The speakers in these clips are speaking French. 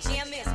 jam is.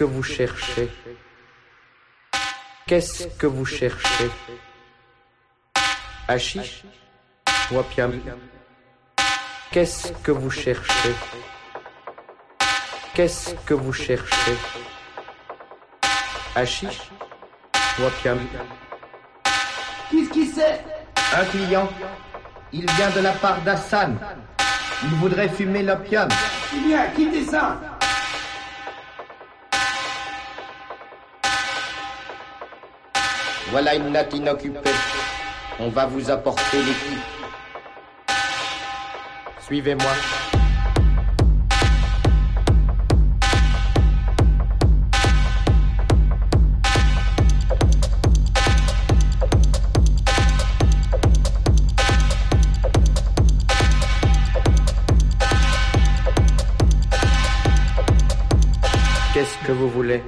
Que vous cherchez. Qu'est-ce que vous cherchez? Hachiche opium Qu'est-ce que vous cherchez? Qu'est-ce que vous cherchez? Hachiche opium Qu'est-ce qui c'est? Un client. Il vient de la part d'Hassan. Il voudrait fumer l'opium. Eh bien, quittez ça Voilà une natte inoccupée. On va vous apporter l'équipe. Suivez-moi. Qu'est-ce que vous voulez?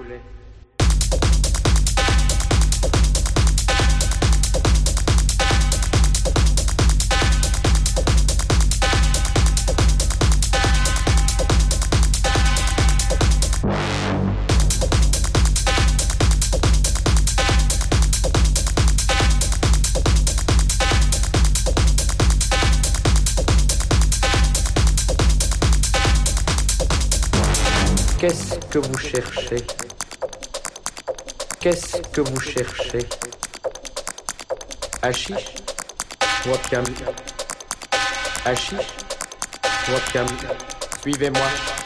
Cherchez. Qu'est-ce que vous cherchez? Hachiche opium Hachiche opium Suivez-moi.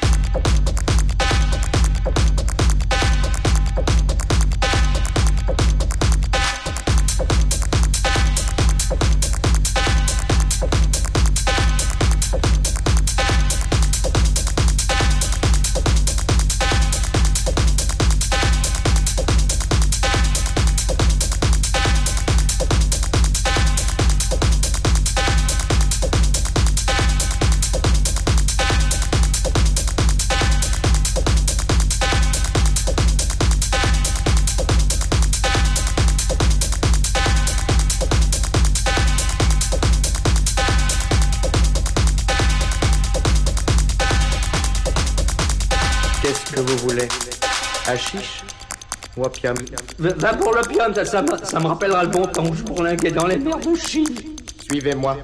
Va pour l'opium, ça, ça, me- rappellera le bon temps où je bourlinguais dans les mers de Chine. Suivez-moi.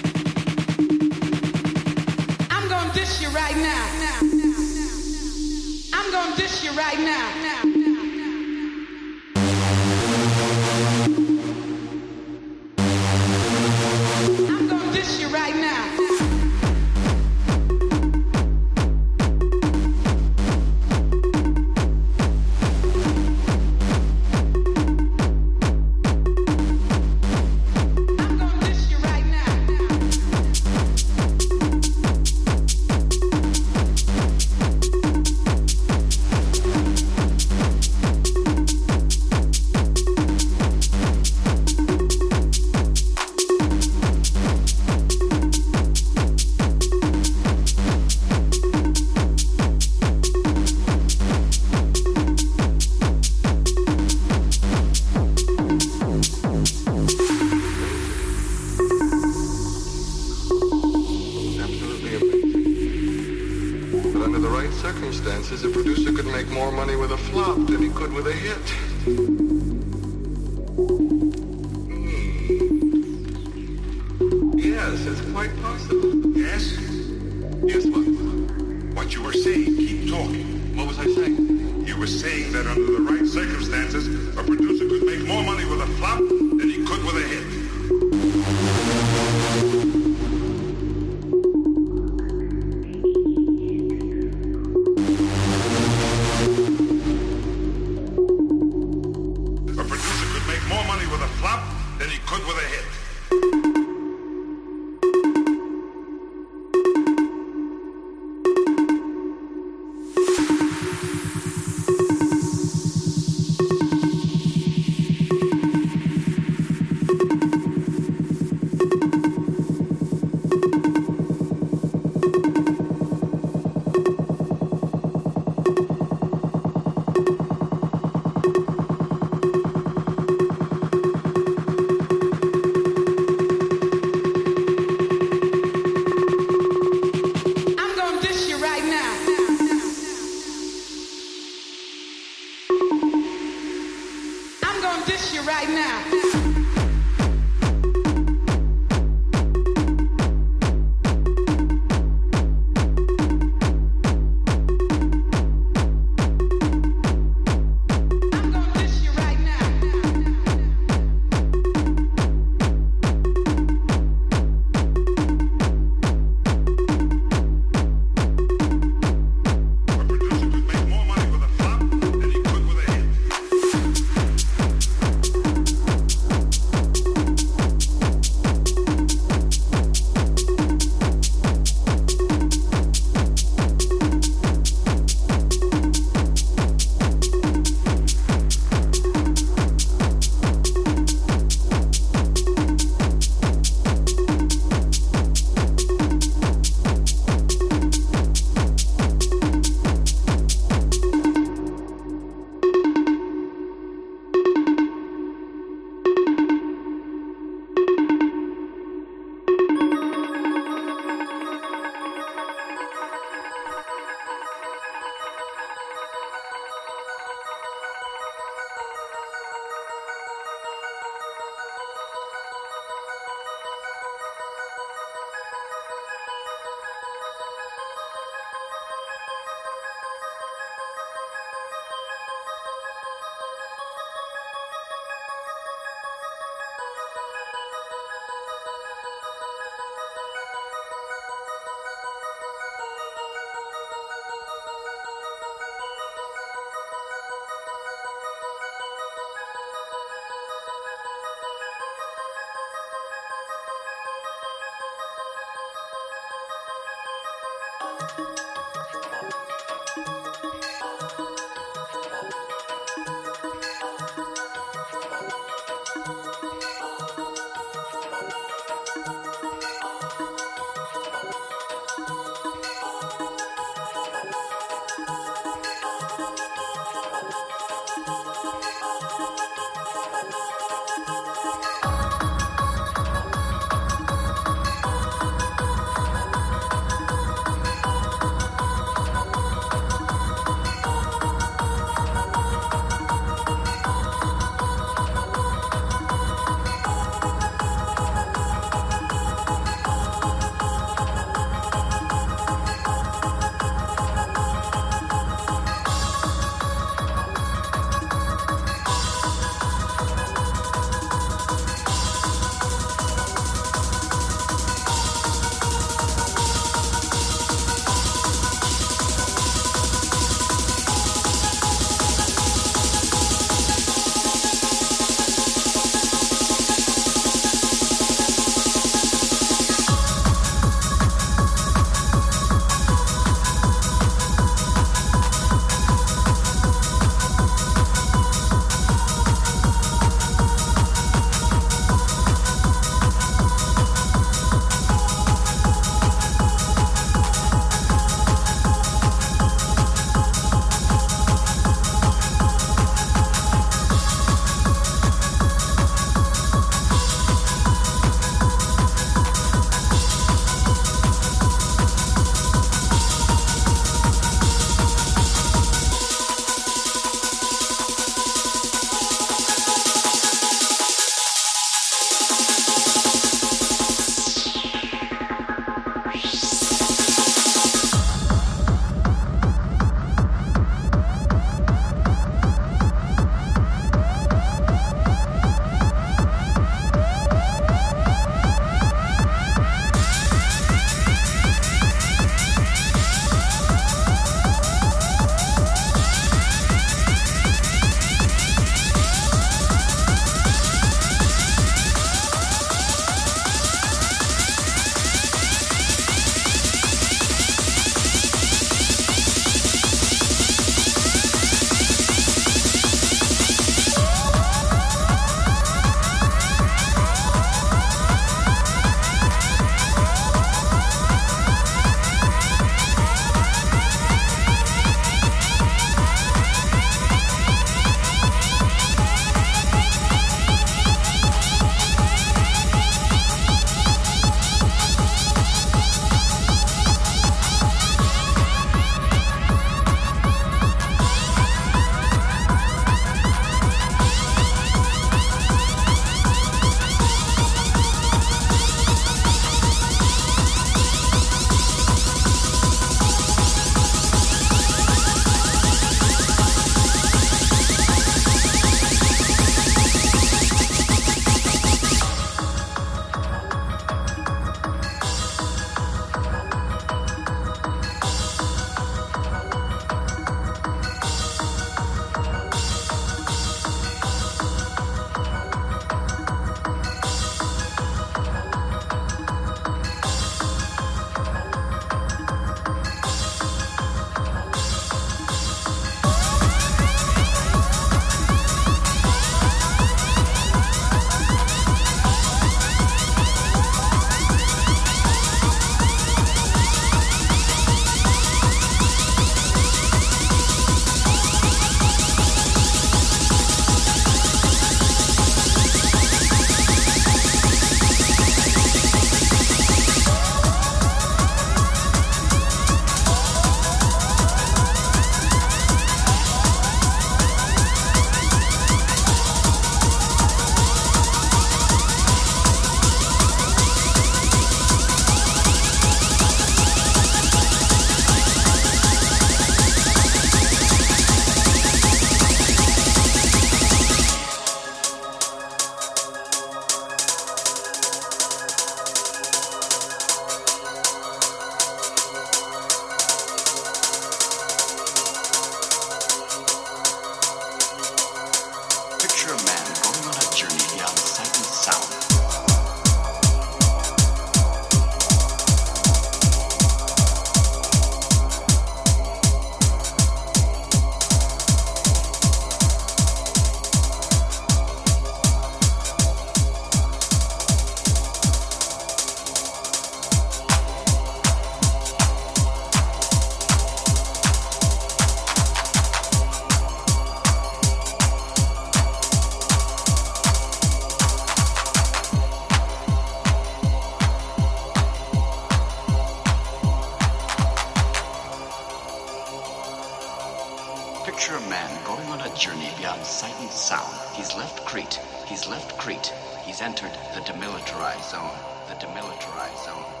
picture a man going on a journey beyond sight and sound. He's left Crete. He's left Crete. He's entered the demilitarized zone. The demilitarized zone.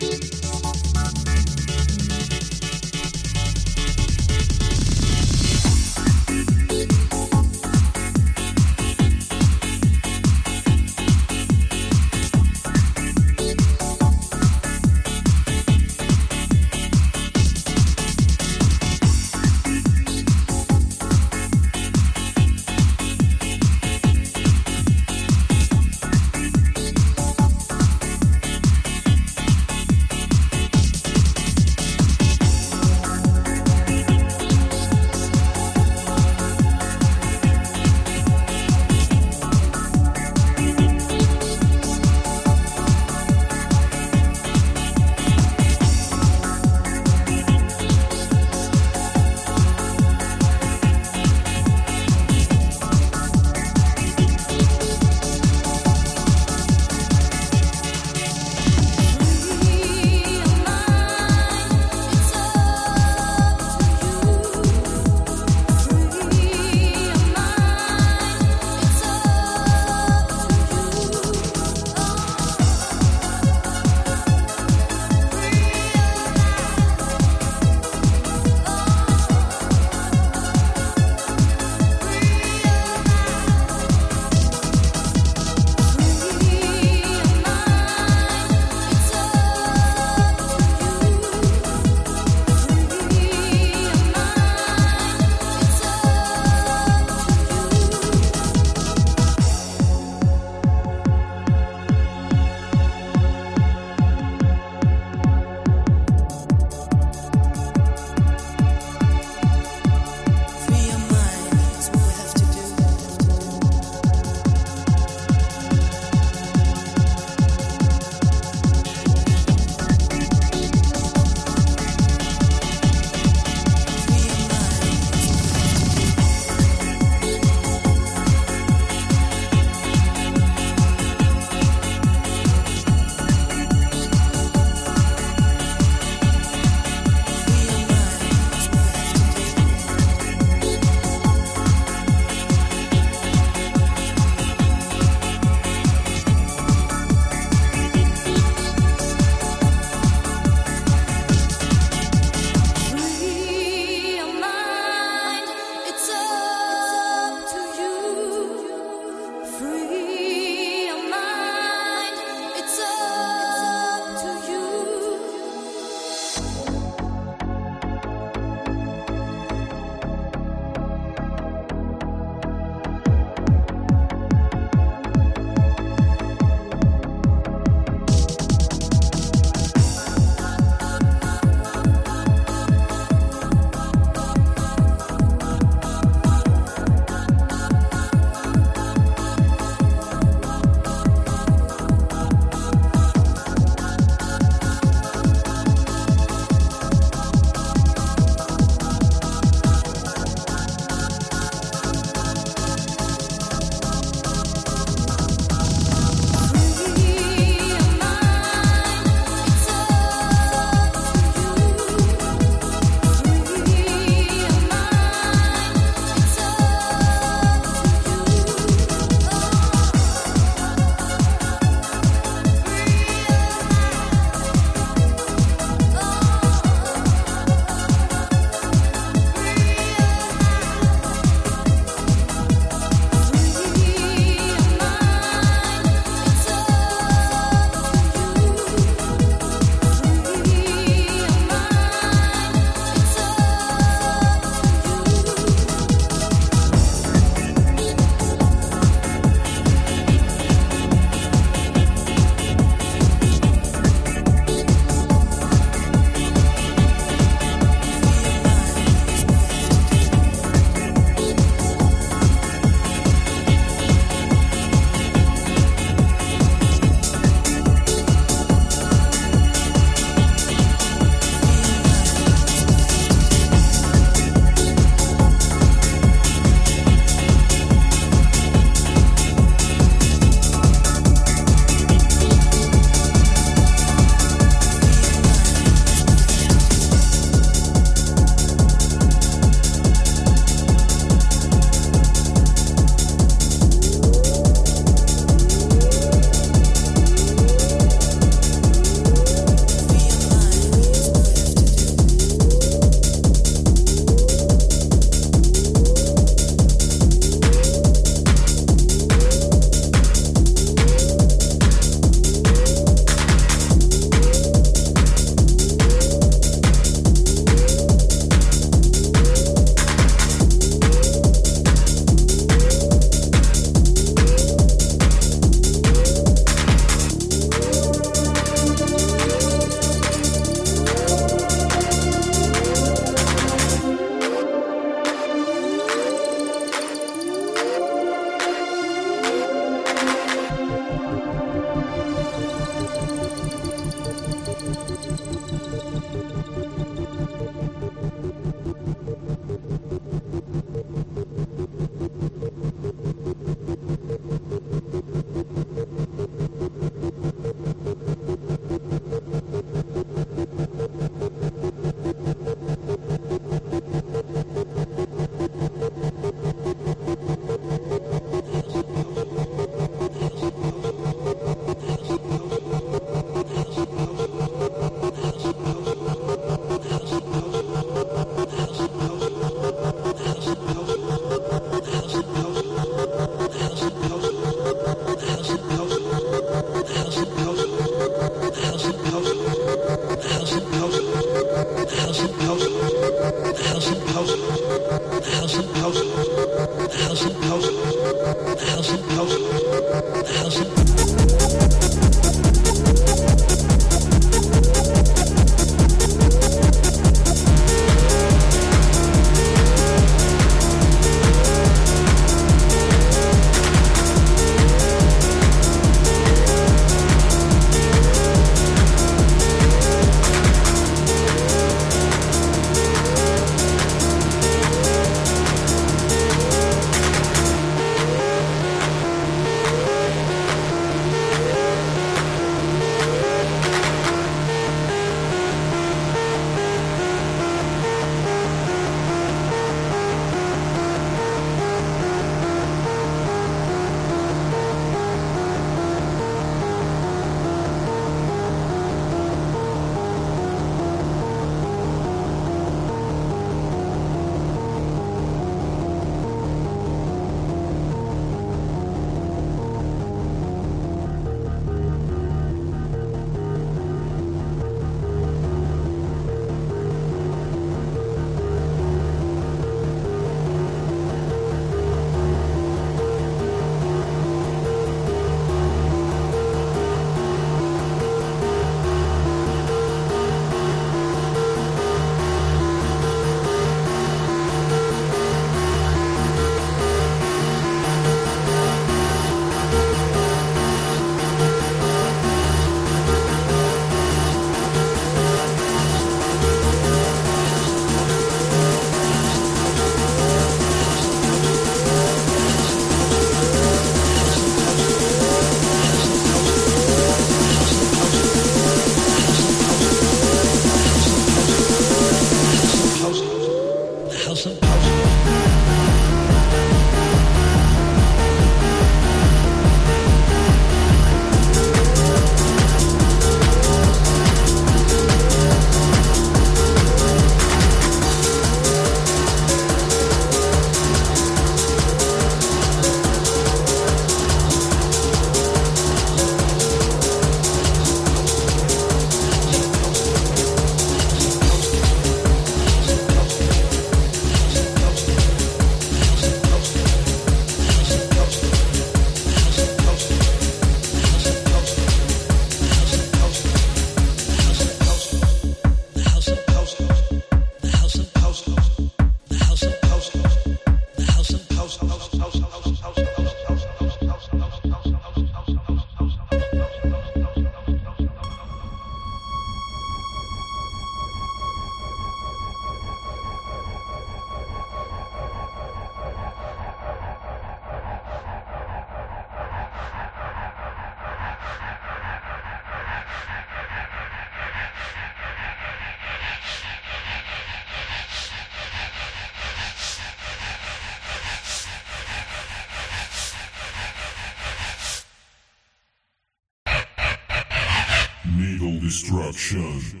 Destruction.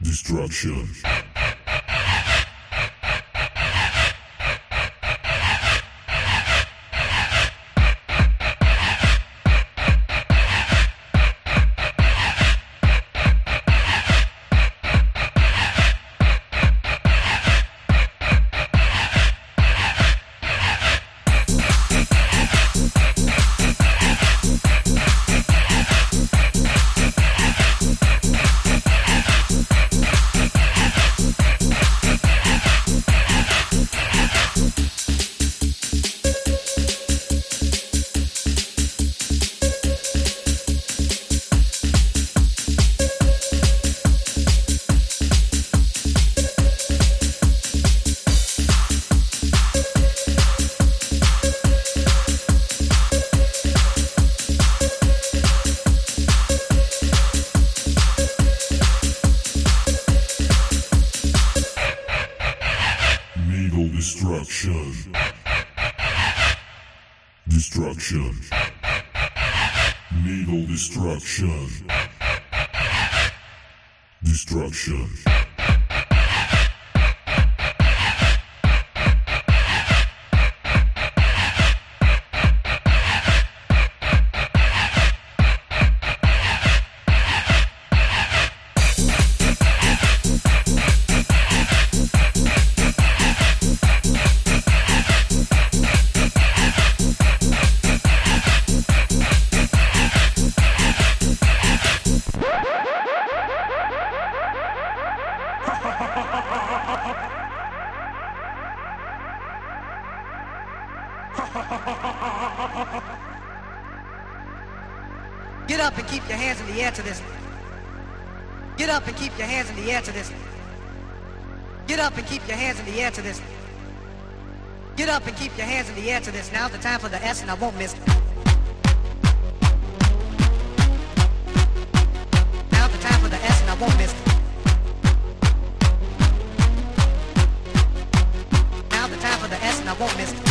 Destruction. the air this. Now's the time for the S, and I won't miss. Now's the time for the S, and I won't miss. Now's the time for the S, and I won't miss.